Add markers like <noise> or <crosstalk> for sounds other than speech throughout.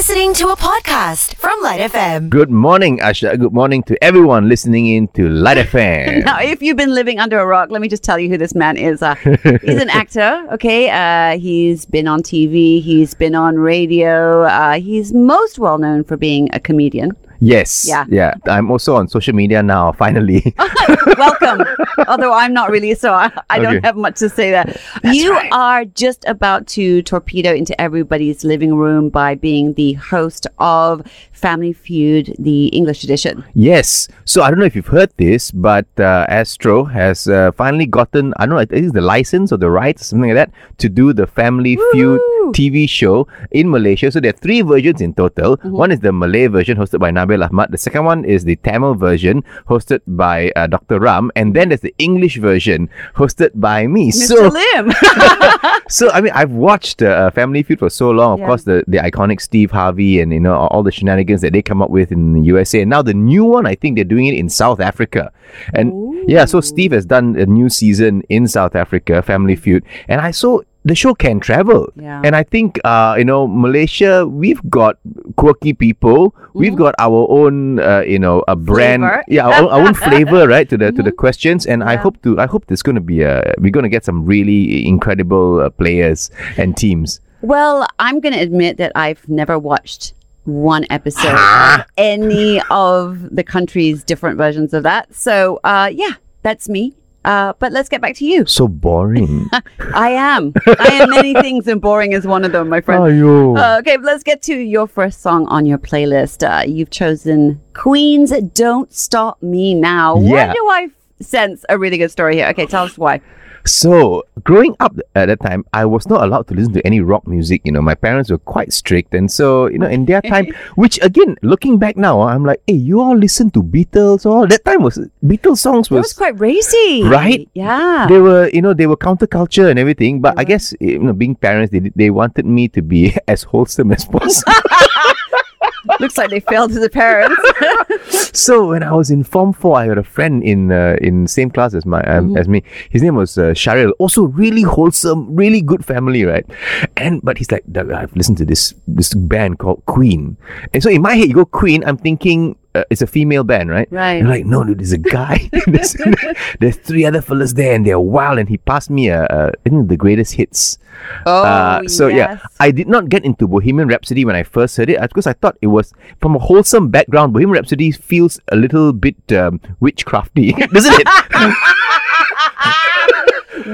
listening to a podcast from Light FM. Good morning, Asha. Good morning to everyone listening in to Light <laughs> FM. Now, if you've been living under a rock, let me just tell you who this man is. Uh, he's an <laughs> actor, okay? Uh, he's been on TV, he's been on radio. Uh, he's most well known for being a comedian. Yes. Yeah. Yeah. I'm also on social media now, <laughs> finally. <laughs> Welcome. Although I'm not really, so I, I don't have much to say there. you are just about to torpedo into everybody's living room by being the host of Family Feud, the English edition. yes. So I don't know if you've heard this, but uh, Astro has uh, finally gotten, I don't know, I think it's the license or the rights, or something like that, to do the Family Feud Woo! TV show in Malaysia. So there are three versions in total. Mm-hmm. One is the Malay version hosted by Nabil Ahmad. The second one is the Tamil version hosted by uh, Dr. Ram. And then there's the English version hosted by me. Mr. So Lim. <laughs> <laughs> So I mean, I've watched uh, Family Feud for so long. Of Yeah. course, the the iconic Steve Harvey and you know all the shenanigans that they come up with in the USA. And now the new one, I think they're doing it in South Africa. And yeah, so Steve has done a new season in South Africa, Family Feud, and I saw. The show can travel, Yeah. and I think uh, you know Malaysia. We've got quirky people. We've got our own, uh, you know, a brand, Mm-hmm. Flavor. yeah, our, our own flavor, right, to the to the Mhm. questions. And I hope to, I hope there's going to be a, we're going to get some really incredible uh, players and teams. Well, I'm going to admit that I've never watched one episode <laughs> of any of the country's different versions of that. So, uh, yeah, that's me. Uh, but let's get back to you. So boring. <laughs> I am. I am many <laughs> things, and boring is one of them, my friend. Uh, okay, let's get to your first song on your playlist. Uh, you've chosen Queen's Don't Stop Me Now. Yeah. Why do I sense a really good story here? Okay, tell us why. So, growing up at that time, I was not allowed to listen to any rock music. You know, my parents were quite strict. And so, you know, in their time, <laughs> which again, looking back now, ah, I'm like, hey, you all listen to Beatles or that time was Beatles songs was was quite racy. Right? Yeah. they were you know they were counterculture and everything but i guess you know being parents they, they wanted me to be <laughs> as wholesome as possible <laughs> Looks like they failed as a parent. so when i was in form 4 i had a friend in uh, in same class as my um, as me. His name was uh, Sharil. Also really wholesome really good family right? And but he's like i've listened to this this band called queen. And so in my head you go queen i'm thinking uh, it's a female band, right? Right. Like, no, dude, there's a guy. <laughs> there's, there's three other fellas there, and they're wild. And he passed me a, a I think the greatest hits. Oh, Uh, so yeah. I did not get into Bohemian Rhapsody when I first heard it uh, because I thought it was from a wholesome background. Bohemian Rhapsody feels a little bit um, witchcrafty, <laughs> doesn't it? <laughs>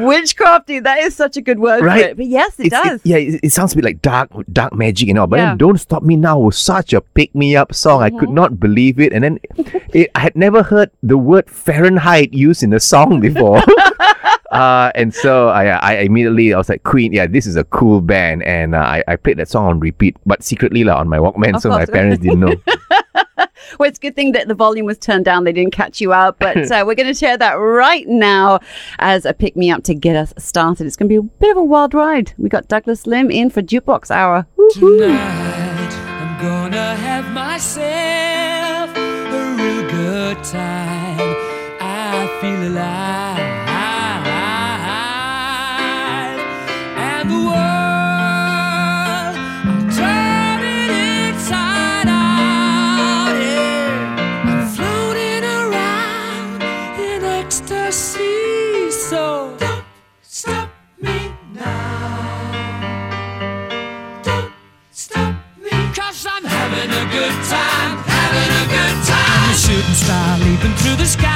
Witchcrafty, that is such a good word for Right. it. But yes, it It's- does. yeah, it, it sounds a bit like dark, dark magic and all. But Yeah. then "Don't Stop Me Now" was such a pick me up song. I Mm-hmm. could not believe it. And then <laughs> it, I had never heard the word Fahrenheit used in a song <laughs> before. <laughs> uh, and so I, I immediately I was like, Queen, yeah, this is a cool band, and uh, I, I played that song on repeat, but secretly lah on my Walkman, Of so my parents didn't know. Well, it's a good thing that the volume was turned down. They didn't catch you out. But <laughs> uh, we're going to share that right now as a pick me up to get us started. It's going to be a bit of a wild ride. We got Douglas Lim in for Jukebox Hour. Woo-hoo. Tonight, I'm gonna have myself a real good time. I feel alive. A star leaping through the sky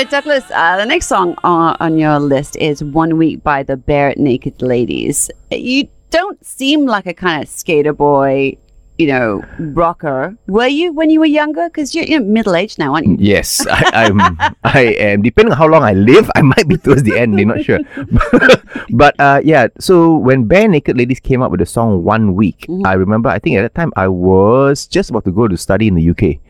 So, Douglas, uh, the next song on, on your list is One Week by the Bare Naked Ladies. You don't seem like a kind of skater boy, you know, rocker. Were you when you were younger? Because you're, you're middle aged now, aren't you? Yes, I, I'm. <laughs> I am. Depending on how long I live, I might be towards the end. I'm not sure. <laughs> but uh, yeah. So when Bare Naked Ladies came up with the song "One Week," I remember. I think at that time I was just about to go to study in the UK.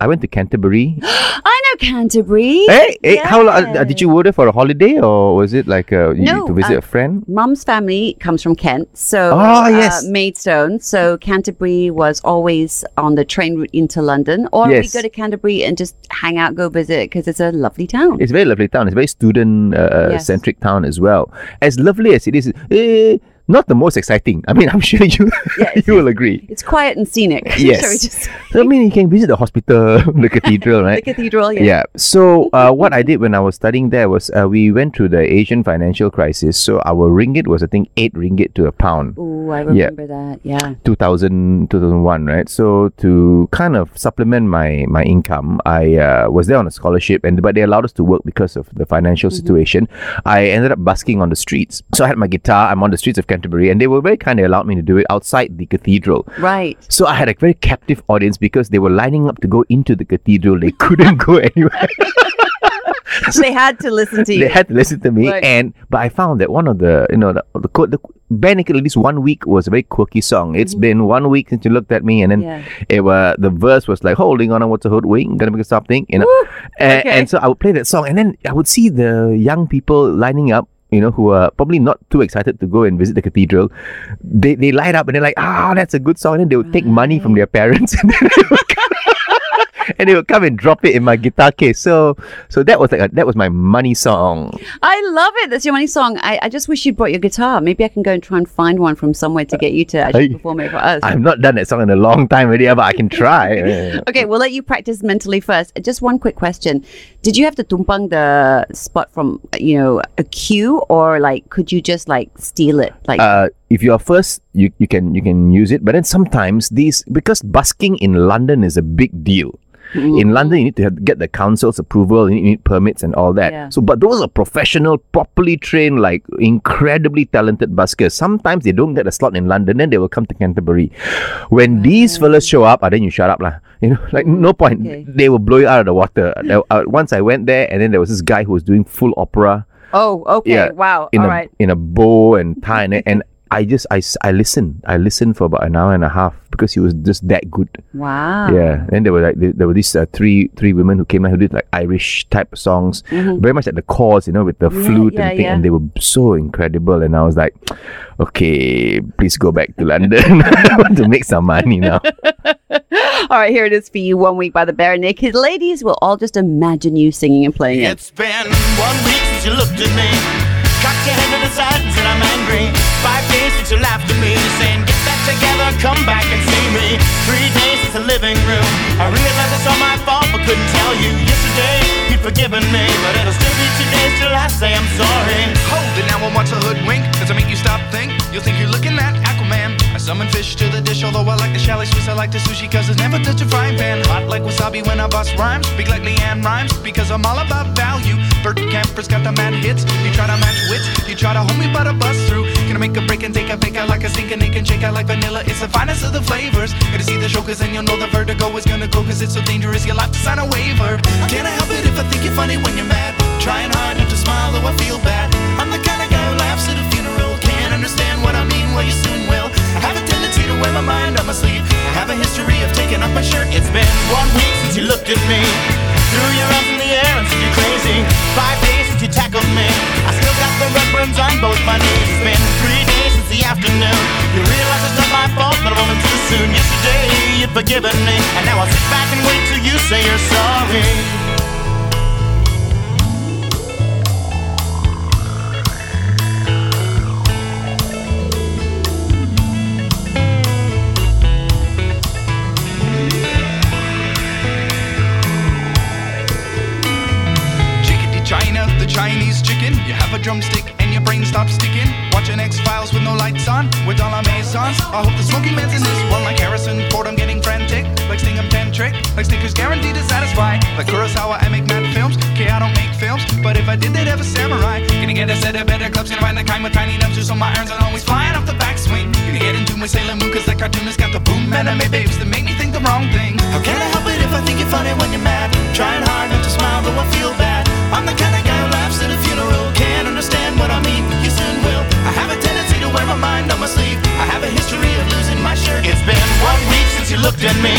I went to Canterbury. <gasps> I know Canterbury. hey, hey, how long uh, did you go there for a holiday, or was it like uh, you, No, to visit uh, a friend? Mum's family comes from Kent, so uh, yes. Maidstone. So Canterbury was always on the train route into London, or Yes. we go to Canterbury and just hang out, go visit because it's a lovely town. It's a very lovely town. It's a very student uh, Yes. centric town as well. As lovely as it is, eh, not the most exciting. I mean, <laughs> I'm sure you Yeah, you will agree. It's quiet and scenic. <laughs> Yes. Just I mean, you can visit the hospital, <laughs> the cathedral, right? the cathedral? Yeah. Yeah. So uh, what I did when I was studying there was uh, we went through the Asian financial crisis. So our ringgit was I think eight ringgit to a pound. Oh, I Yeah. remember that. Yeah. 2000, 2001, right? So to kind of supplement my my income, I uh, was there on a scholarship, and but they allowed us to work because of the financial situation. I ended up busking on the streets. So I had my guitar. I'm on the streets of Canterbury, and they were very kind. They allowed me to do it outside the cathedral. Right. So I had a very captive audience because they were lining up to go into the cathedral. They <laughs> couldn't go anywhere. So <laughs> they had to listen to you. they had to listen to me Right. and but i found that one of the you know the the, the bare naked ladies one week was a very quirky song It's been one week since you looked at me and then Mm-hmm. Yeah. it was the verse was like holding on what's a hood wing gonna make a stop thing you know Woo! and, Okay. and so i would play that song and then i would see the young people lining up you know, who are probably not too excited to go and visit the cathedral, they, they light up and they're like, ah, that's a good song. And then they would take money from their parents <laughs> and then they would come, and it would come and drop it in my guitar case. So so that was like a, that was my money song. I love it. That's your money song. I, I just wish you'd brought your guitar. Maybe I can go and try and find one from somewhere to get you to actually I- perform it for us. I've not done that song in a long time already, but I can try. <laughs> Okay, we'll let you practice mentally first. Just one quick question. Did you have to tumpang the spot from, you know, a queue or like could you just like steal it? Like uh, if you are first, you, you can you can use it. But then sometimes these because busking in London is a big deal. In London, you need to get the council's approval. You need, you need permits and all that. Yeah. So, but those are professional, properly trained, like incredibly talented buskers. Sometimes they don't get a slot in London, then they will come to Canterbury. When these fellas show up, ah, then you shut up lah. <laughs> You know, like no point. Okay. They will blow you out of the water. Uh, once I went there, and then there was this guy who was doing full opera oh, okay. yeah, Wow. in All a right. in a bow and tie and, and I just I, I listened. I listened for about an hour and a half because he was just that good. Wow. Yeah, then there were like there, there were these uh, three three women who came out who did like Irish type of songs, very much at the chords, you know, with the Yeah, flute yeah, and thing, yeah. and they were so incredible. And I was like, okay, please go back to London. <laughs> I want to make some money now. <laughs> All right, here it is for you. One week by the Bare Naked Ladies. We'll all just imagine you singing and playing it. It's been one week since you looked at me. Cocked your head to the side and said I'm angry. Five days since you laughed at me, saying get back together, come back and see me. Three days since the living room. I realized it's all my fault, but couldn't tell you. Yesterday forgiven me, but it'll still be two days till I say I'm sorry. Hold it now and watch a hoodwink. Does it make you stop think? You'll think you're looking at Aquaman. I summon fish to the dish, although I like the chalet Swiss. I like the sushi, cause it's never touch a frying pan. Hot like wasabi when I bust rhymes. Speak like Leanne rhymes, because I'm all about value. Bert Camper's got the mad hits. You try to match wits, you try to hold me, but I bust through. Gonna make a break and take a fake out like a sink and and shake out like vanilla. It's the finest of the flavors. Gonna see the show, cause then you'll know the vertigo is gonna go, cause it's so dangerous. You'll have to sign a waiver. Can I help it if I think you're funny when you're mad? Trying hard not to smile, though I feel bad. I'm the kind of guy who laughs at a funeral. Can't understand what I mean, well, you soon will. I have a tendency to wear my mind on my sleeve. I have a history of taking off my shirt. It's been one week since you looked at me. Threw your arms in the air and said you're crazy. Five days since you tackled me. I still got the red burns on both my knees. It's been three days since the afternoon. You realize it's not my fault, but I'm only too soon. Yesterday you'd forgiven me, and now I'll sit back and wait till you say you're sorry. You have a drumstick and your brain stops sticking. Watching X Files with no lights on, with all our maisons. I hope the smoking man's in this one like Harrison Ford. I'm getting frantic, like Sting, I'm tantric, like Snickers guaranteed to satisfy. Like Kurosawa, I make mad films. Okay, I don't make films, but if I did, they'd have a samurai. Gonna get a set of better clubs, gonna find the kind with tiny nubs, so my irons are always flying off the backswing. Gonna get into my Sailor Moon, cause that cartoonist got the boom anime babes that make me think the wrong thing. How can I help it if I think you're funny when you're mad? Trying hard not to smile, though I feel bad. I'm the kind of guy who laughs at a funeral. Understand what I mean, you soon will. I have a tendency to wear my mind on my sleeve. I have a history of losing my shirt. It's been one week since you looked at me.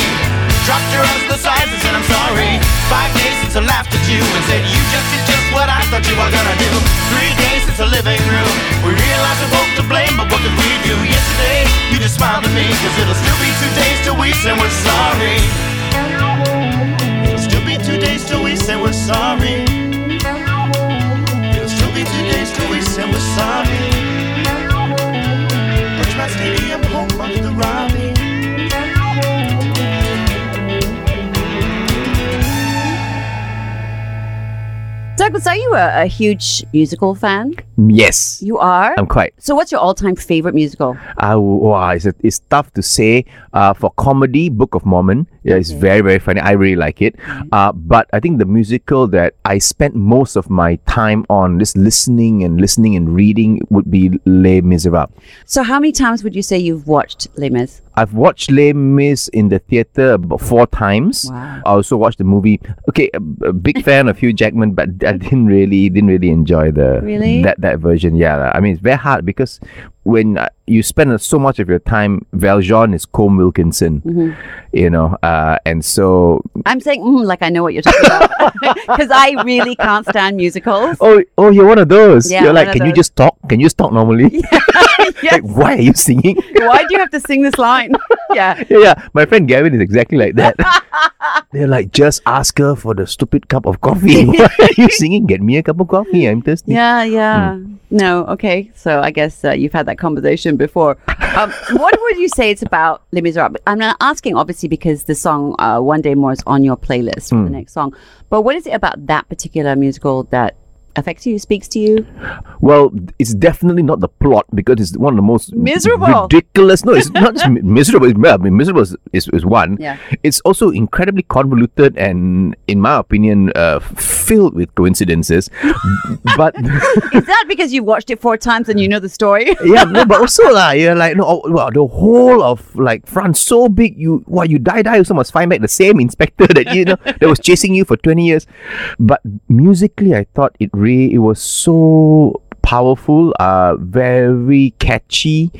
Dropped your arms to the sides and said I'm sorry. Five days since I laughed at you and said you just did just what I thought you were gonna do. Three days since the living room. We realized we're both to blame, but what could we do? Yesterday, you just smiled at me, cause it'll still be two days till we say we're sorry. Douglas, are you a, a huge musical fan? Yes, You are? I'm quite. so, what's your all time favorite musical? I w- wow, it's, it's tough to say. Uh, for comedy, Book of Mormon, yeah, it's very very funny. I really like it. Uh, but I think the musical that I spent most of my time on, just listening and listening and reading, would be Les Miserables. So, how many times would you say you've watched Les Mis? I've watched Les Mis in the theater about four times. Wow. I also watched the movie. Okay, a, a big <laughs> fan of Hugh Jackman, but I didn't really didn't really enjoy the Really? that that version. Yeah, I mean it's very hard because when uh, you spend so much of your time, Valjean is Colm Wilkinson, Mm-hmm. you know, uh, and so I'm saying, mm, like I know what you're talking about. <laughs> Because I really can't stand musicals. oh oh you're one of those. Yeah, you're like, can you just talk? Can you just talk normally? <laughs> Yes. like, why are you singing? <laughs> Why do you have to sing this line? yeah. yeah, yeah. My friend Gavin is exactly like that. They're like, just ask her for the stupid cup of coffee. Why are you singing? Get me a cup of coffee. I'm thirsty. Yeah, yeah. No, okay. So I guess uh, you've had that conversation before. Um, what would you say it's about Les Miserables? I'm not asking, obviously, because the song uh, One Day More is on your playlist for the next song. But what is it about that particular musical that affects you, speaks to you? Well, it's definitely not the plot because it's one of the most Miserable. ridiculous. No, it's not just <laughs> miserable. I mean, miserable is, is, is one. Yeah. It's also incredibly convoluted and, in my opinion, uh, filled with coincidences. <laughs> but <laughs> Is that because you watched it four times and you know the story? yeah, no, but also lah, you're like no, oh, wow, the whole of like France so big, you wow, you die die, you also must find back the same inspector that you know that was chasing you for twenty years. But musically, I thought it really it was so powerful, uh, very catchy.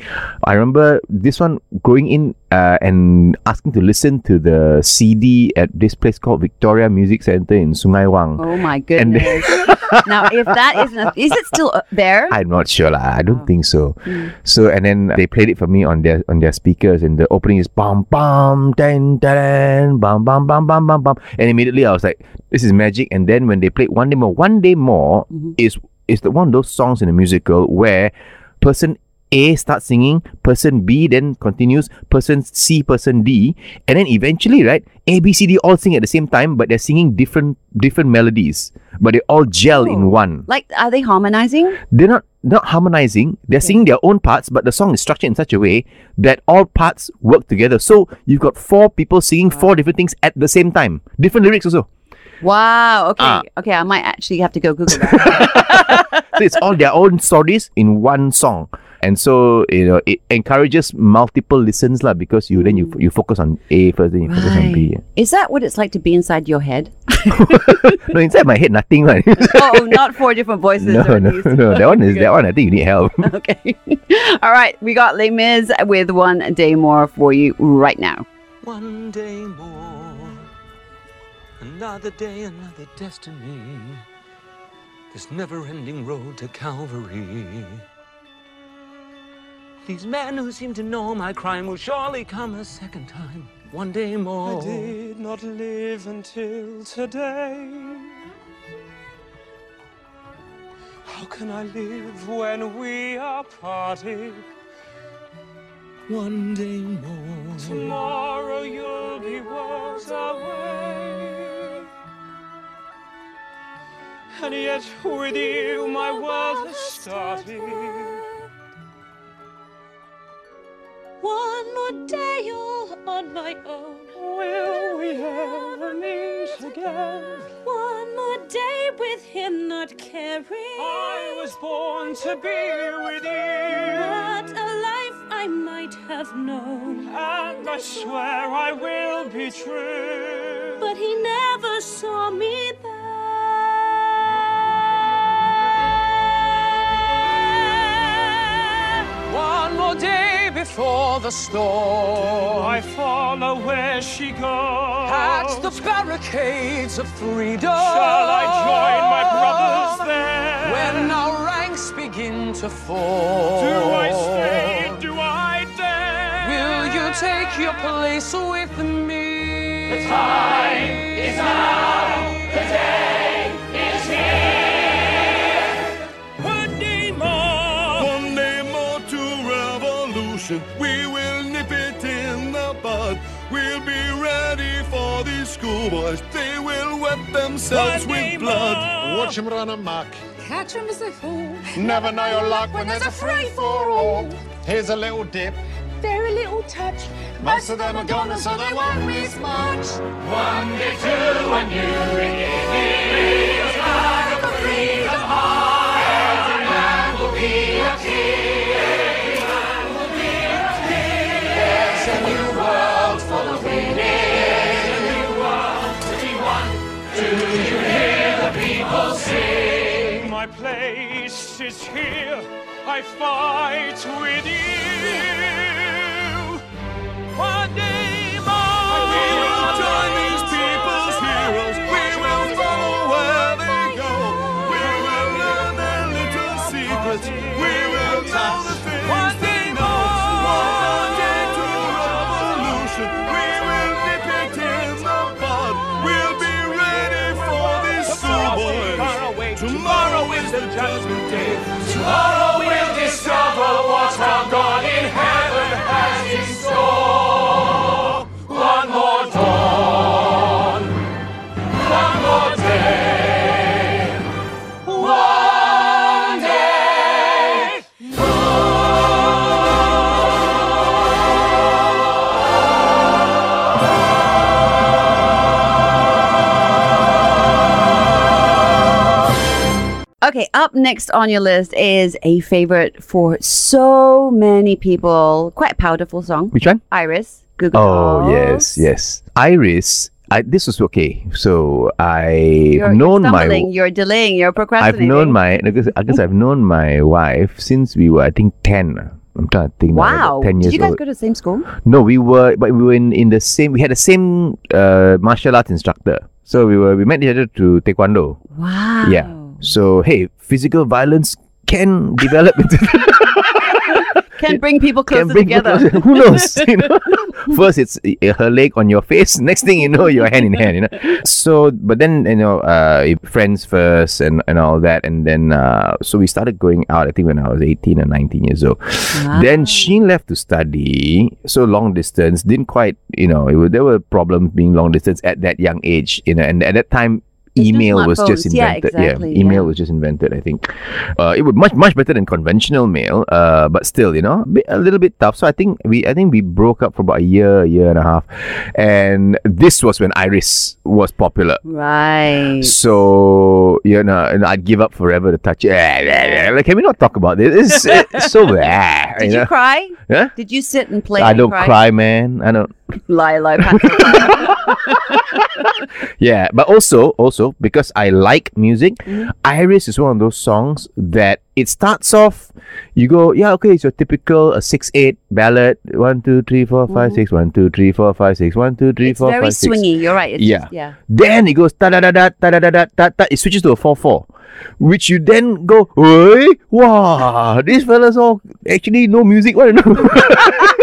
I remember this one going in uh, and asking to listen to the CD at this place called Victoria Music Center in Sungai Wang. Oh my goodness. <laughs> now, if that isn't, a, is it still uh, there? I'm not sure lah. I don't think so. Mm. So and then they played it for me on their on their speakers, and the opening is bam bam dan dan bam bam bam bam bam bam, and immediately I was like, this is magic. And then when they played one day more, one day more Mm-hmm. is is the one of those songs in a musical where person A starts singing, person B then continues, person C, person D, and then eventually, right, A, B, C, D all sing at the same time, but they're singing different different melodies, but they all gel Oh. in one. Like, are they harmonizing? they're not not harmonizing. They're singing their own parts but the song is structured in such a way that all parts work together. So you've got four people singing four different things at the same time. Different lyrics also Wow. Okay. Ah. Okay. I might actually have to go Google that. <laughs> so it's all their own stories in one song and so you know it encourages multiple listens lah because you then you you focus on A first then you focus on B Right. Is that what it's like to be inside your head? <laughs> no inside my head nothing right <laughs> oh, not four different voices. no or no no that one is that one I think you need help Okay. All right. We got Les Mis with One Day More for you right now. One day more, another day, another destiny. This never ending road to Calvary. These men who seem to know my crime will surely come a second time. One day more. I did not live until today. How can I live when we are parted? One day more. Tomorrow you'll be worlds away. And yet with you my world has started. One more day all on my own. Will we ever meet again? One more day with him not caring. I was born to be with you. What a life I might have known. And I swear I will be true. But he never saw me there. One more day before the storm. I follow where she goes. At the barricades of freedom. Shall I join my brothers there? When our ranks begin to fall. Do I stay? Do I dare? Will you take your place with me? The time is now. Schoolboys. They will wet themselves One with blood. more. Watch them run amok. Catch him as they fall. Never know your luck when there's a free for all. Here's a little dip. Very little touch. Most of them are gone, so they won't miss much. One day two and you and me. The flag of freedom high. Every man will be a king. My place is here. I fight with you. One day more. The judgment day. Tomorrow we'll Okay, up next on your list is a favorite for so many people. Quite a powerful song. which one Iris. Google Oh yes, yes. Iris. I this was okay. So I've You're, known you're my you're delaying, you're procrastinating. I've known my I guess, I've known my wife since we were I think ten. I'm trying to think. Wow. ten Did you guys old. go to the same school? No, we were, but we were in, in the same. We had the same uh, martial arts instructor. So we were we met each other to taekwondo. Wow. Yeah. So hey, physical violence can develop into <laughs> Can bring people closer bring together. closer. Who knows? <laughs> You know? First, it's her leg on your face. <laughs> Next thing you know, you're hand in hand. You know. So, but then you know, uh, friends first and, and all that, and then uh, so we started going out. I think when I was 18 or 19 years old. Then she left to study. So long distance didn't quite. You know, it was, there were problems being long distance at that young age. You know, and at that time. Email was just invented. Yeah, exactly, email yeah. was just invented. I think uh, it was much much better than conventional mail. Uh, but still, you know, a, a little bit tough. So I think we I think we broke up for about a year, year and a half, and this was when Iris was popular. Right. So you know, and I'd give up forever to touch it. <laughs> Like, can we not talk about this? It's, it's so <laughs> bad. Did you you know? cry? Yeah? Did you sit and play? I and don't cry. cry, man. I don't. Lie, lie. <laughs> <laughs> yeah, but also, also because I like music, mm-hmm. Iris is one of those songs that it starts off. You go, yeah, okay, it's your typical a six eight ballad. One two three four five mm-hmm. six. One two three four five six. One two three it's four five six. Very swingy. You're right. It's yeah, just, yeah. Then it goes ta da da da ta da da da ta ta. It switches to a four four which you then go, hey, wow, this fella's all actually no music. What? <laughs>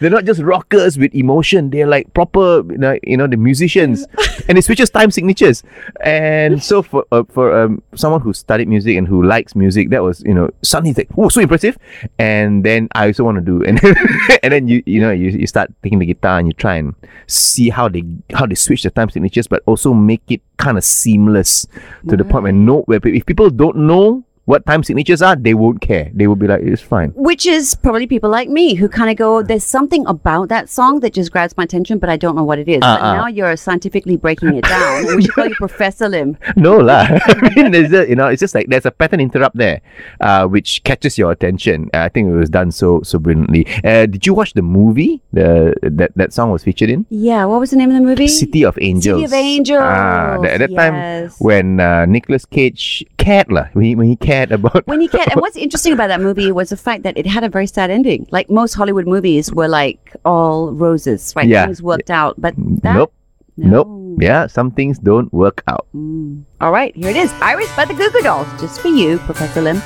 They're not just rockers with emotion. They're like proper, you know, you know the musicians, <laughs> and it switches time signatures. And so for uh, for um, someone who studied music and who likes music, that was you know suddenly like oh so impressive. And then I also want to do, and <laughs> and then you you know you, you start taking the guitar and you try and see how they how they switch the time signatures, but also make it kind of seamless to the point where no where if people don't know what time signatures are, they won't care. They will be like it's fine. Which is probably people like me who kind of go, there's something about that song that just grabs my attention, but I don't know what it is. But Uh-uh. now you're scientifically breaking it down. <laughs> we should call you Professor Lim. No lah. <laughs> I mean, there's a, you know, it's just like there's a pattern interrupt there, uh, which catches your attention. Uh, I think it was done so so brilliantly. Uh, did you watch the movie? The that that song was featured in Yeah, what was the name of the movie? City of Angels. City of Angels, Ah, at that time when uh, Nicolas Cage cared lah, when he when he cared about When you can, and <laughs> what's interesting about that movie was the fact that it had a very sad ending. Like most Hollywood movies were like all roses, right? Yeah. Things worked out, but that, nope. No. Nope. Yeah, some things don't work out. Mm. All right, here it is. Iris by the Goo Goo Dolls, just for you, Professor Lim.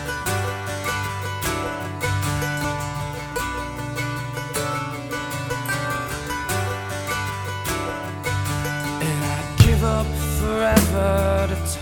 And I'd give up forever to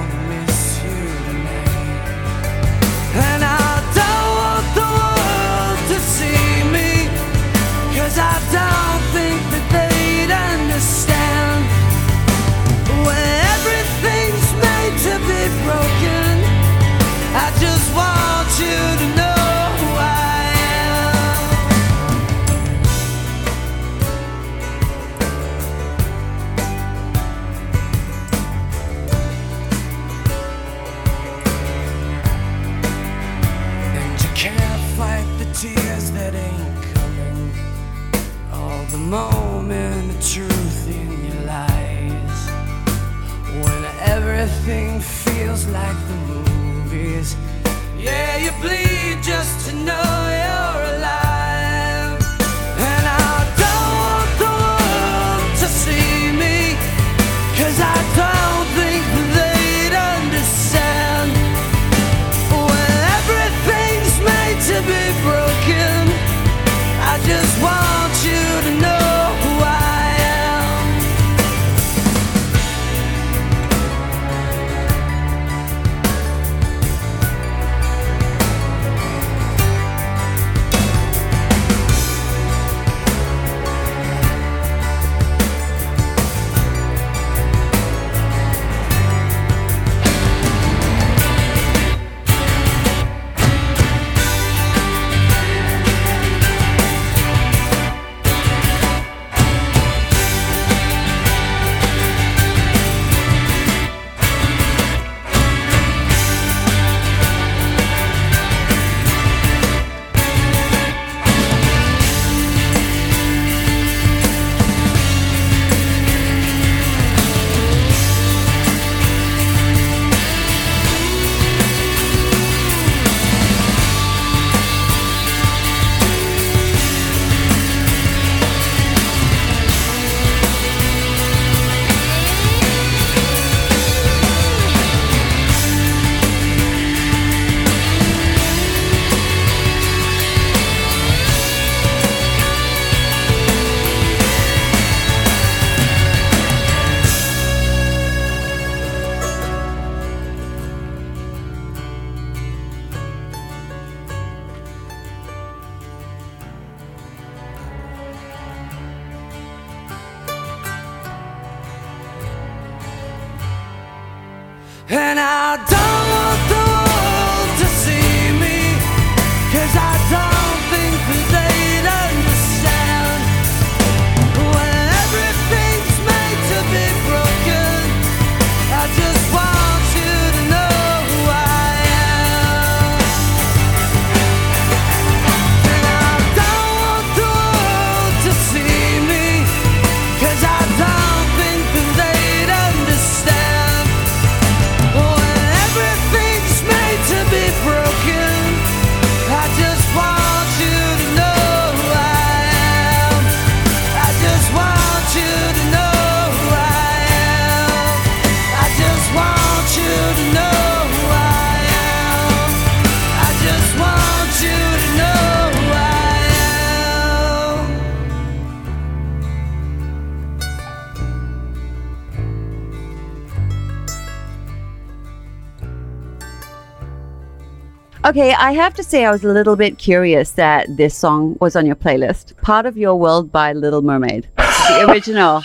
Okay, I have to say I was a little bit curious that this song was on your playlist. Part of Your World by Little Mermaid. The <laughs> original.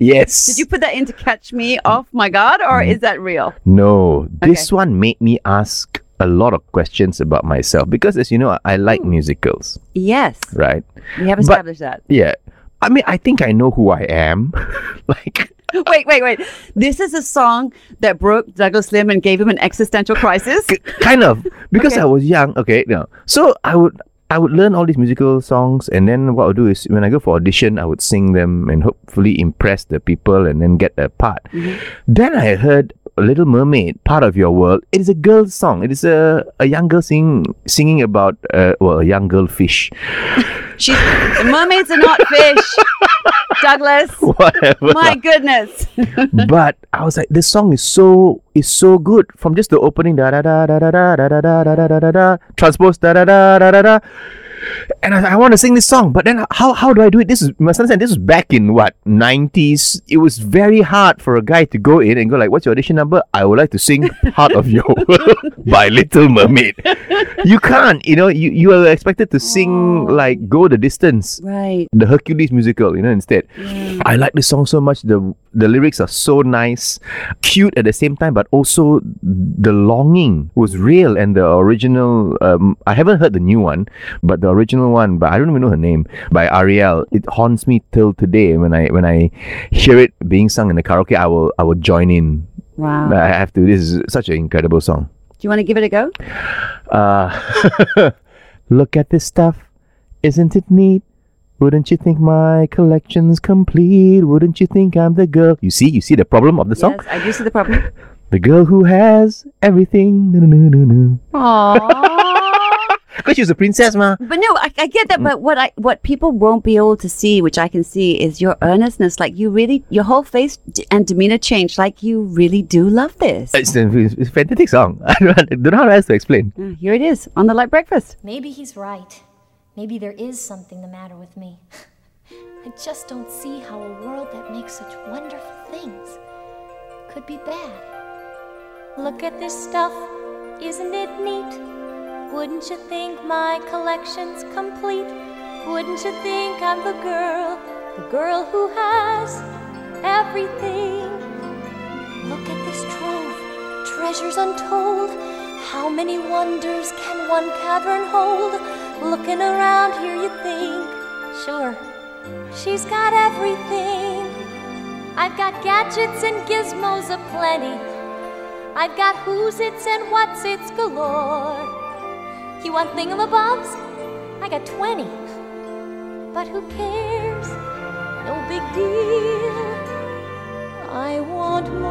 Yes. Did you put that in to catch me off my guard or is that real? No, this Okay. one made me ask a lot of questions about myself because, as you know, I, I like hmm. musicals, Yes. right? We have But- established that. Yeah. I mean, I think I know who I am. <laughs> like, Wait, wait, wait. This is a song that broke Douglas Lim and gave him an existential crisis. k- kind of because Okay. I was young. Okay, no. So I would I would learn all these musical songs, and then what I would do is when I go for audition, I would sing them and hopefully impress the people, and then get a part. Mm-hmm. Then I heard Little Mermaid, part of your world. It is a girl's song. It is a a young girl singing singing about uh, well a young girl fish. She's, mermaids are not fish. Douglas. Whatever. My goodness. but I was like, this song is so is so good from just the opening da da da da da da da da da da da da da da transpose da da da da da da. And I, I want to sing this song, but then how how do I do it? This is you must understand. This was back in what nineties. It was very hard for a guy to go in and go like, "What's your audition number?" I would like to sing "Heart of Your World" <laughs> by Little Mermaid. You can't, you know. You you are expected to sing like "Go the Distance." Right. the Hercules musical, you know, instead. I like the song so much. The the lyrics are so nice, cute at the same time, but also the longing was real. And the original, um, I haven't heard the new one, but the original one, but I don't even know her name, by Ariel. It haunts me till today. When I when I hear it being sung in the karaoke, I will I will join in. Wow. I have to. This is such an incredible song. Do you want to give it a go? Uh, <laughs> look at this stuff. Isn't it neat? Wouldn't you think my collection's complete? Wouldn't you think I'm the girl? You see, you see the problem of the song? Yes, I do see the problem. <laughs> The girl who has everything. No, no, no, no, Aww. Because she was a princess, ma. But no, I, I get that. But what I what people won't be able to see, which I can see, is your earnestness. Like you really, your whole face d- and demeanor changed. Like you really do love this. It's a, it's a fantastic song. <laughs> I don't, I don't know how else to explain. Ah, here it is on the light breakfast. Maybe he's right. Maybe there is something the matter with me. <laughs> I just don't see how a world that makes such wonderful things could be bad. Look at this stuff, isn't it neat? Wouldn't you think my collection's complete? Wouldn't you think I'm the girl, the girl who has everything? Look at this trove, treasures untold. How many wonders can one cavern hold? Looking around here, you think, sure, she's got everything. I've got gadgets and gizmos aplenty. I've got who's its and what's its galore. You want thingamabobs? I got 20. But who cares? No big deal. I want more.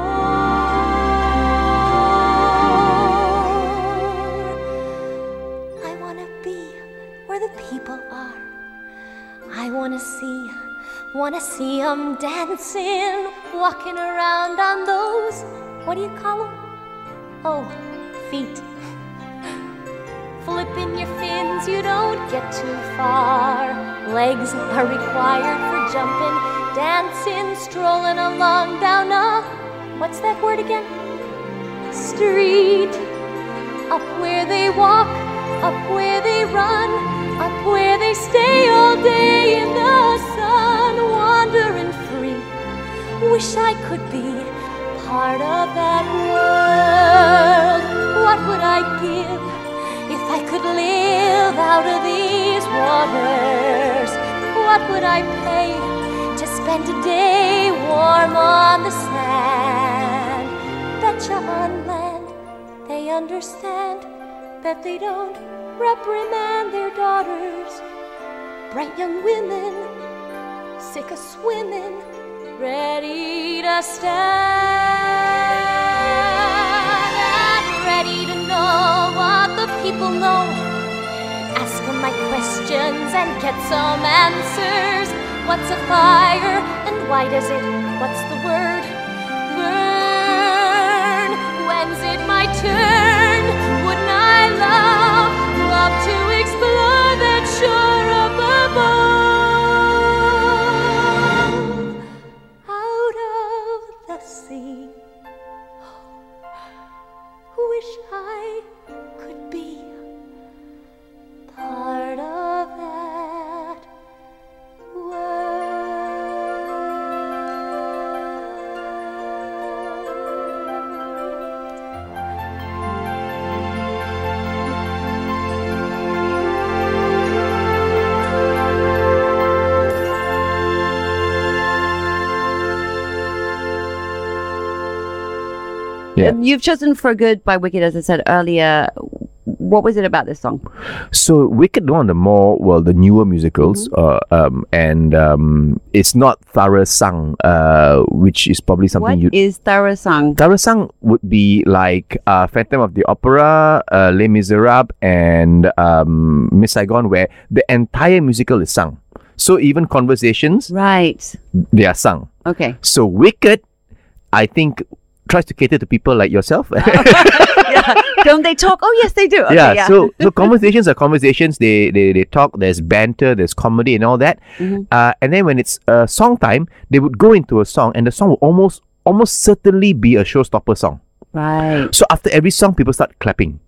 I want to be where the people are. I want to see, want to see 'em dancing, walking around on those, what do you call 'em? Oh, feet. Flipping your fins, you don't get too far. Legs are required for jumping, dancing, strolling along down a, what's that word again? Street. Up where they walk, up where they run, up where they stay all day in the sun, wandering free. Wish I could be part of that world. What would I give I could live out of these waters? What would I pay to spend a day warm on the sand? Betcha on land they understand that they don't reprimand their daughters. Bright young women, sick of swimming, ready to stand people know. Ask them my questions and get some answers. What's a fire and why does it? What's the word? Burn. When's it my turn? Wouldn't I love, love to Yeah. You've chosen For Good by Wicked, as I said earlier. What was it about this song? So Wicked, one of the more well, the newer musicals, uh, um, and um, it's not through-sung, uh, which is probably something you. is through-sung? Thara Sang would be like uh, Phantom of the Opera, uh, Les Miserables, and um, Miss Saigon, where the entire musical is sung. So even conversations, Right. they are sung. Okay. So Wicked, I think, tries to cater to people like yourself. yeah. Don't they talk? Oh, yes, they do. Okay, yeah, yeah. So so conversations are conversations. They they they talk. There's banter. There's comedy and all that. Mm-hmm. Uh, and then when it's uh, song time, they would go into a song, and the song will almost almost certainly be a showstopper song. right. So after every song, people start clapping.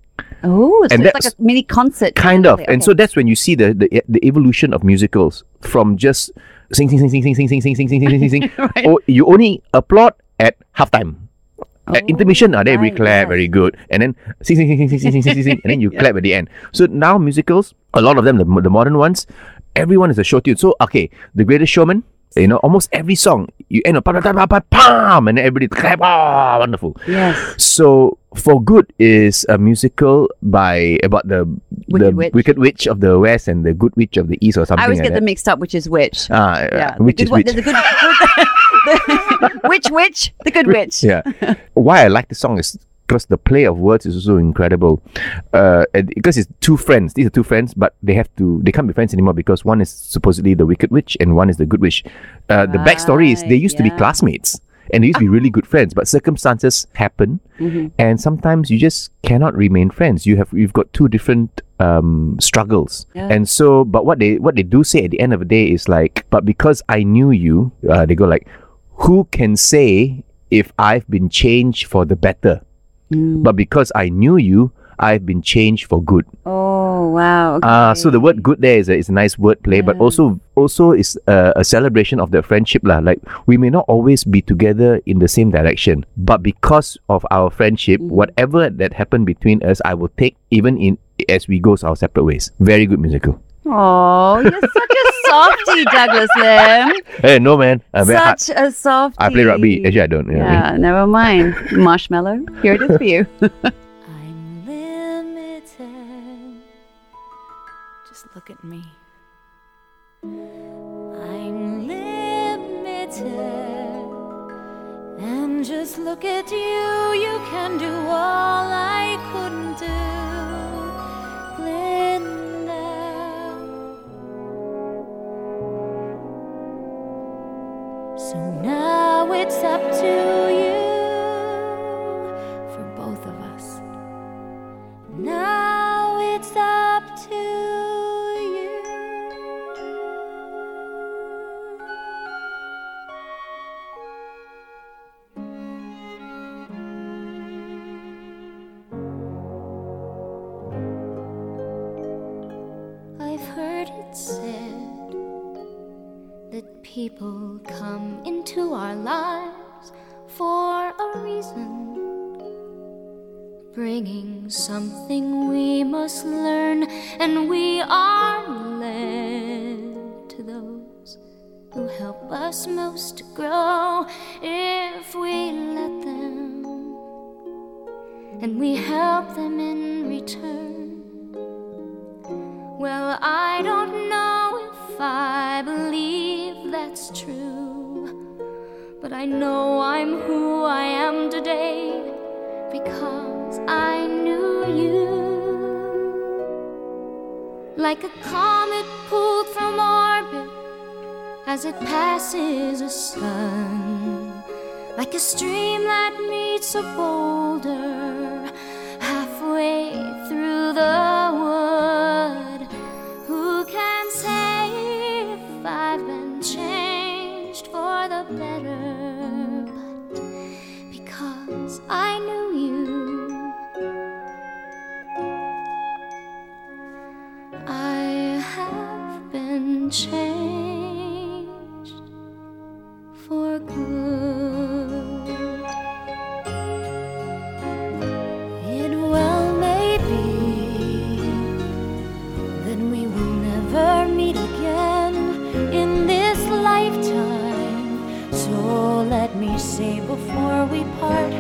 Oh, so And it's like a mini concert. Kind of. basically. And so that's when you see the, the the evolution of musicals from just sing sing sing sing sing sing sing sing sing sing sing sing sing. Right. Or you only applaud at halftime. At Oh, intermission, uh, then we right, clap very good, and then sing sing sing sing sing sing sing sing, sing and then you <laughs> clap at the end. So now musicals, a lot of them, the, the modern ones, everyone is a show tune. So okay, The Greatest Showman, you know, almost every song you end up pam pam pam pam, pam and then everybody clap. Ah, wonderful. Yes. So For Good is a musical by about the the Wicked Witch. Wicked Witch of the West and the Good Witch of the East or something I always like get that. them mixed up, which is which. Ah, yeah. the which good is one- which? There's a good, <laughs> the, <laughs> which witch? The good witch. yeah. Why I like the song is because the play of words is also incredible. Uh, and because it's two friends. These are two friends, but they have to. They can't be friends anymore because one is supposedly the wicked witch and one is the good witch. Uh, the backstory is they Right, used to be classmates and they used to be really good friends, but circumstances happen, Mm-hmm. and sometimes you just cannot remain friends. You have you've got two different um, struggles, Yeah. and so. But what they what they do say at the end of the day is like, but because I knew you, uh, they go like, who can say if I've been changed for the better? Mm. But because I knew you, I've been changed for good. Oh wow. Okay. Ah, so the word "good" there is a, is a nice word play, but also also is a, a celebration of the friendship lah. Like we may not always be together in the same direction, but because of our friendship, Mm-hmm. whatever that happened between us, I will take even in as we go our separate ways. Very good musical. Oh, you're such a softie, Douglas Lim. Hey, no man, I'm very hard. Such a softie. I play rugby. Actually, I don't. you know I mean? Yeah, never mind. Marshmallow. Here it is for you. I'm limited. Just look at me. I'm limited. And just look at you. You can do all I couldn't do. Glinda. So now it's up to you people come into our lives for a reason bringing something we must learn, and we are led to those who help us most to grow if we let them, and we help them in return. Well, I don't know if I but I know I'm who I am today because I knew you. Like a comet pulled from orbit as it passes a sun. Like a stream that meets a boulder halfway through the been changed for good. It well may be that we will never meet again in this lifetime. So let me say before we part,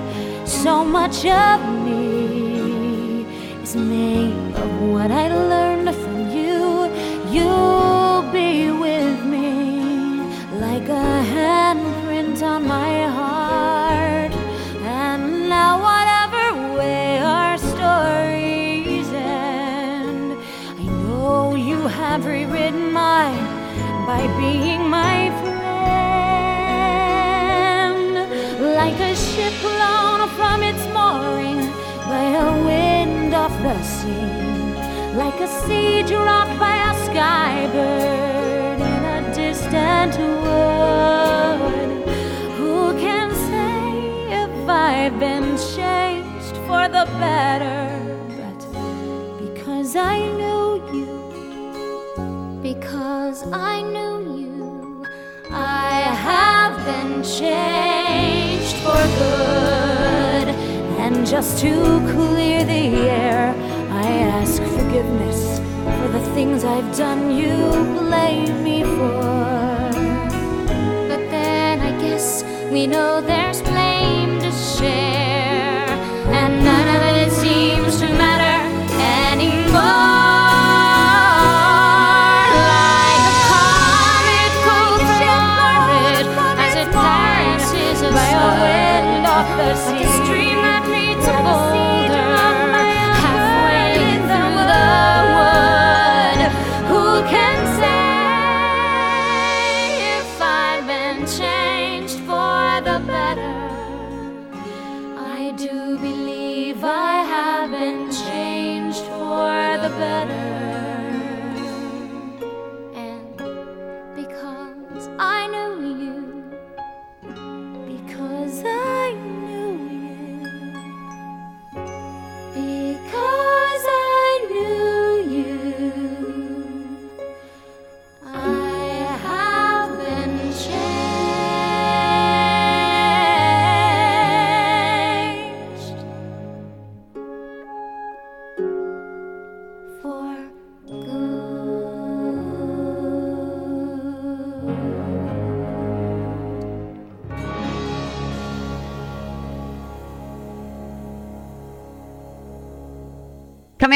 so so much of me is made of what I learned Like a seed dropped by a sky bird in a distant wood. Who can say if I've been changed for the better? But because I knew you, because I knew you, I have been changed for good. And just to clear the air, ask forgiveness for the things I've done you blame me for. But then I guess we know there's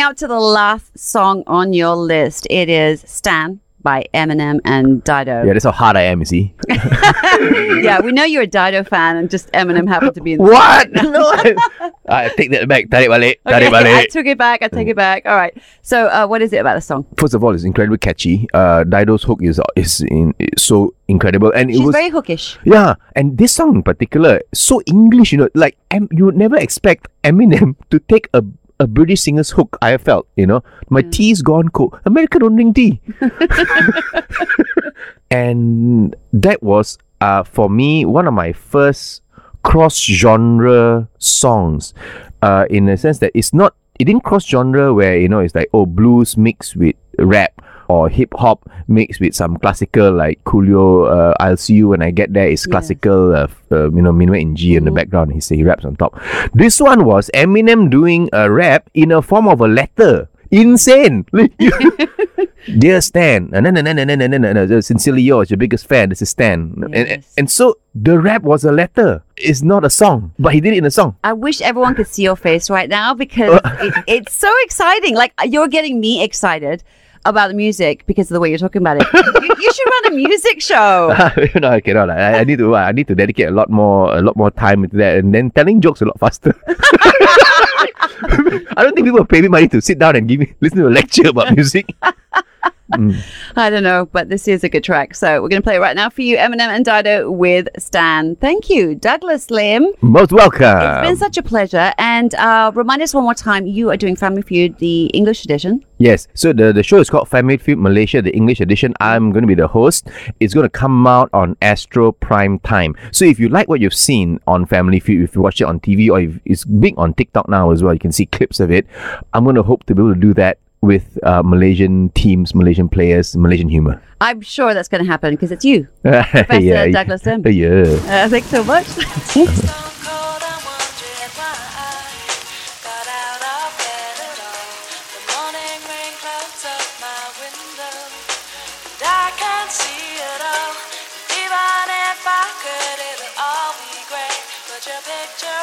Up to the last song on your list, it is Stan by Eminem and Dido. Yeah, that's how hard I am, is <laughs> he? yeah, we know you're a Dido fan, and just Eminem happened to be in the What? <laughs> no, <laughs> I, take that back. Tarik balik. Okay, Tarik I took it back. I take it back. All right. So, uh, what is it about the song? First of all, it's incredibly catchy. Uh, Dido's hook is is in is so incredible, and it She's was very hookish. yeah. And this song in particular, so English. You know, like em- you would never expect Eminem to take a a British singer's hook. I felt, you know, my tea's gone cold. American don't drink tea. <laughs> <laughs> and that was uh, for me one of my first cross genre songs uh, in a sense that it's not it didn't cross genre where you know it's like oh blues mixed with rap or hip hop mixed with some classical like Coolio uh, I'll see you when I get there is classical uh, uh, you know Minuet in G in the background. He say he raps on top. This one was Eminem doing a rap in a form of a letter. Insane. <laughs> Dear Stan, no, no, no, no, no, no, no, no, sincerely yours, your biggest fan. This is Stan, and, and and so the rap was a letter. It's not a song, but he did it in a song. I wish everyone could see your face right now because <laughs> it, it's so exciting. Like you're getting me excited about the music because of the way you're talking about it. <laughs> you, you should run a music show. <laughs> no, I cannot. I, I need to. I need to dedicate a lot more, a lot more time into that, and then telling jokes a lot faster. <laughs> I don't think people pay me money to sit down and give me listen to a lecture about music. <laughs> I don't know, but this is a good track. So we're going to play it right now for you, Eminem and Dido with Stan. Thank you, Douglas Lim. Most welcome. It's been such a pleasure. And uh, remind us one more time, you are doing Family Feud, the English edition. Yes, so the, the show is called Family Feud Malaysia, the English edition. I'm going to be the host. It's going to come out on Astro Prime Time. So if you like what you've seen on Family Feud, if you watch it on TV or if it's big on TikTok now as well, you can see clips of it. I'm going to hope to be able to do that with uh, Malaysian teams, Malaysian players, Malaysian humor. I'm sure that's going to happen because it's you, <laughs> Professor yeah, Douglas Lim. <laughs> Yeah. Uh, thanks so much. <laughs> I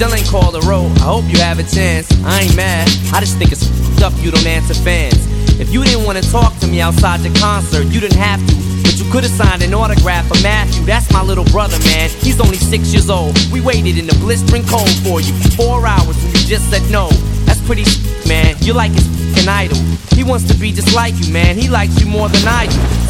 Still ain't called a roll. I hope you have a chance. I ain't mad. I just think it's up you don't answer fans. If you didn't want to talk to me outside the concert, you didn't have to. But you could have signed an autograph for Matthew. That's my little brother, man. He's only six years old. We waited in the blistering cold for you for four hours and you just said no. That's pretty man. You're like his idol. He wants to be just like you, man. He likes you more than I do.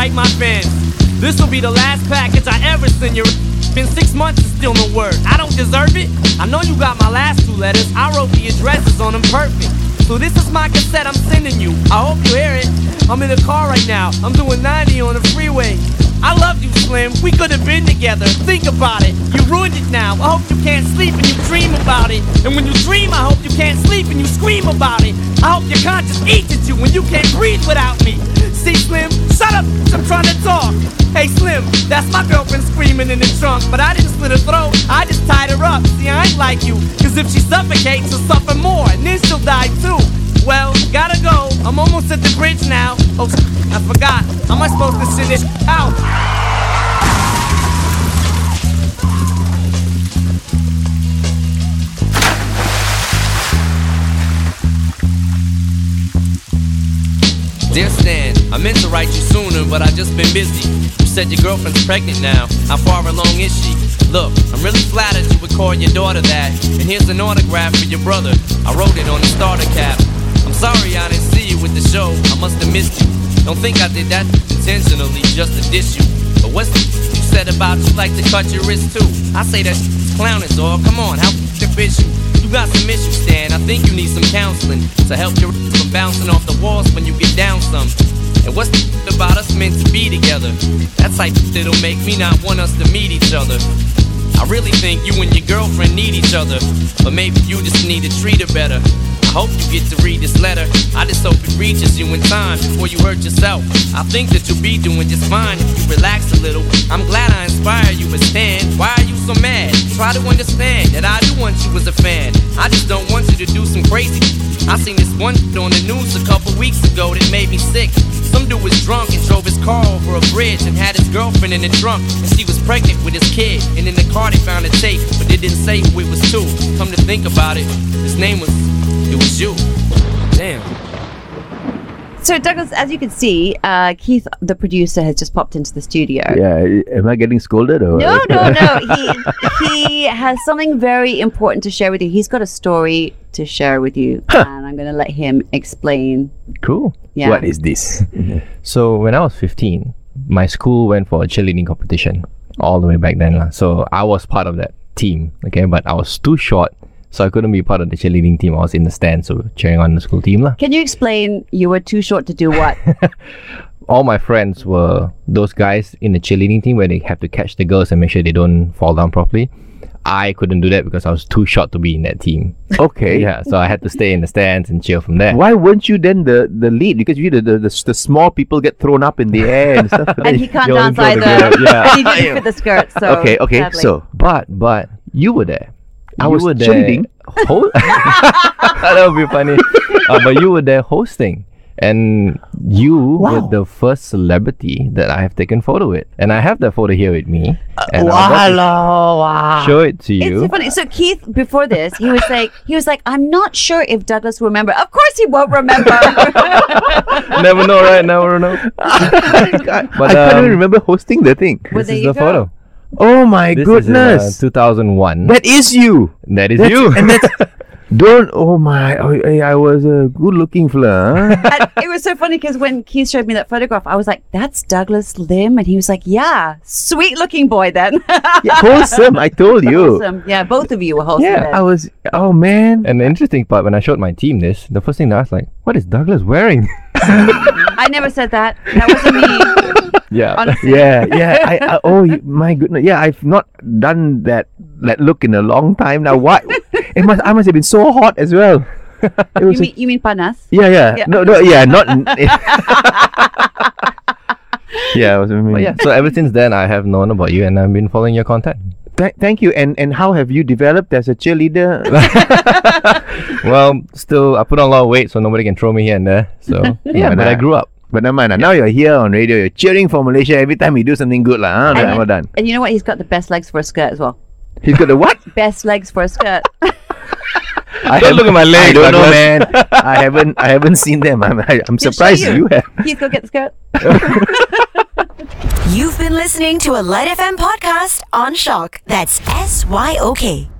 Write my fans. This will be the last package I ever send you. Been six months and still no word. I don't deserve it. I know you got my last two letters. I wrote the addresses on them perfect. So this is my cassette I'm sending you. I hope you hear it. I'm in the car right now. I'm doing 90 on the freeway. I love you, Slim. We could have been together. Think about it. You ruined it now. I hope you can't sleep and you dream about it. And when you dream, I hope you can't sleep and you scream about it. I hope your conscience eats at you when you can't breathe without me. See, Slim, shut up. I'm trying to talk. Hey, Slim, that's my girlfriend screaming in the trunk. But I didn't slit her throat. I just tied her up. See, I ain't like you. Cause if she suffocates, she'll suffer more. And then she'll die too. Well, gotta go. I'm almost at the bridge now. Oh, I forgot. How am I supposed to send this out? Dear Stan, I meant to write you sooner, but I just been busy. You said your girlfriend's pregnant now. How far along is she? Look, I'm really flattered you would call your daughter that. And here's an autograph for your brother. I wrote it on the starter cap. I'm sorry I didn't see you with the show. I must have missed you. Don't think I did that intentionally just to diss you. But what's the you said about you like to cut your wrist too? I say that clowning, dog. Come on, how the bitch you? Got some issues, Stan. I think you need some counseling to help your <laughs> from bouncing off the walls when you get down some. And what's the <laughs> about us meant to be together? That type of that'll make me not want us to meet each other. I really think you and your girlfriend need each other, but maybe you just need to treat her better. I hope you get to read this letter. I just hope it reaches you in time before you hurt yourself. I think that you'll be doing just fine if you relax a little. I'm glad I inspire you, but Stan, why are you so mad? Try to understand that I do want you as a fan. I just don't want you to do some crazy. I seen this one on the news a couple weeks ago that made me sick. Some dude was drunk and drove his car over a bridge and had his girlfriend in the trunk. And she was pregnant with his kid. And in the car they found a tape, but they didn't say who it was to. Come to think about it, his name was, it was you. Damn. So, Douglas, as you can see, uh, Keith, the producer, has just popped into the studio. Yeah, am I getting scolded or? No, no, no. <laughs> He he has something very important to share with you. He's got a story to share with you, and I'm going to let him explain. Cool. Yeah. What is this? <laughs> So when I was 15, my school went for a cheerleading competition all the way back then. lah. So I was part of that team. Okay, but I was too short, so I couldn't be part of the cheerleading team. I was in the stands, so cheering on the school team lah. Can you explain you were too short to do what? <laughs> All my friends were those guys in the cheerleading team where they have to catch the girls and make sure they don't fall down properly. I couldn't do that because I was too short to be in that team. <laughs> Okay. Yeah, so I had to stay in the stands and cheer from there. Why weren't you then the, the lead? Because you the, the, the, the small people get thrown up in the air and stuff. and he can't You only dance either. yeah. and <laughs> he didn't fit the skirt. So okay, okay. sadly. So But but you were there. I You was were there cheerleading. Ho- <laughs> that would be funny. Uh, but you were there hosting, and you were the first celebrity that I have taken photo with, and I have that photo here with me. And I'll get to wow. show it to It's you. so funny. So Keith, before this, he was like, he was like, I'm not sure if Douglas will remember. Of course, he won't remember. <laughs> Never know, right? Never know. <laughs> But, I can't um, even remember hosting the thing. Well, this is the go. photo. Oh my This is in, uh, goodness. 2001. that is you. that is That's- you. And that's <laughs> don't. Oh my. Oh, I, I was a good-looking fella. Huh? <laughs> it was so funny because when Keith showed me that photograph, I was like, that's Douglas Lim. And he was like, yeah, sweet looking boy then. <laughs> yeah, wholesome. I told you. Awesome. Yeah, both of you were wholesome. Yeah, then. I was. Oh man. and the interesting part, when I showed my team this, the first thing they asked, like, what is Douglas wearing? I never said that. That wasn't me. Yeah. Honestly. <laughs> <laughs> yeah, yeah. I, I oh you- my goodness. Yeah, I've not done that that look in a long time now. What? <laughs> it must. I must have been so hot as well. It You was. mean, you mean panas? yeah, yeah, Yeah. No, no. Yeah, not. yeah, I was. But yeah, so ever since then, I have known about you and I've been following your content. Th- thank you. And and how have you developed as a cheerleader? well, still, I put on a lot of weight, so nobody can throw me here and there. So, yeah, but but I I- grew up. But never mind. Now you're here on radio. You're cheering for Malaysia every time we do something good, lah. Huh? And- Well done. And you know what? He's got the best legs for a skirt as well. He's got the what? <laughs> Best legs for a skirt. I <laughs> <laughs> Don't look at my legs. I legs, don't know, man. I haven't. I haven't seen them. I'm. I, I'm surprised you. have. Keith, go get the skirt. You've been listening to a LITE FM podcast on SYOK. That's S Y O K.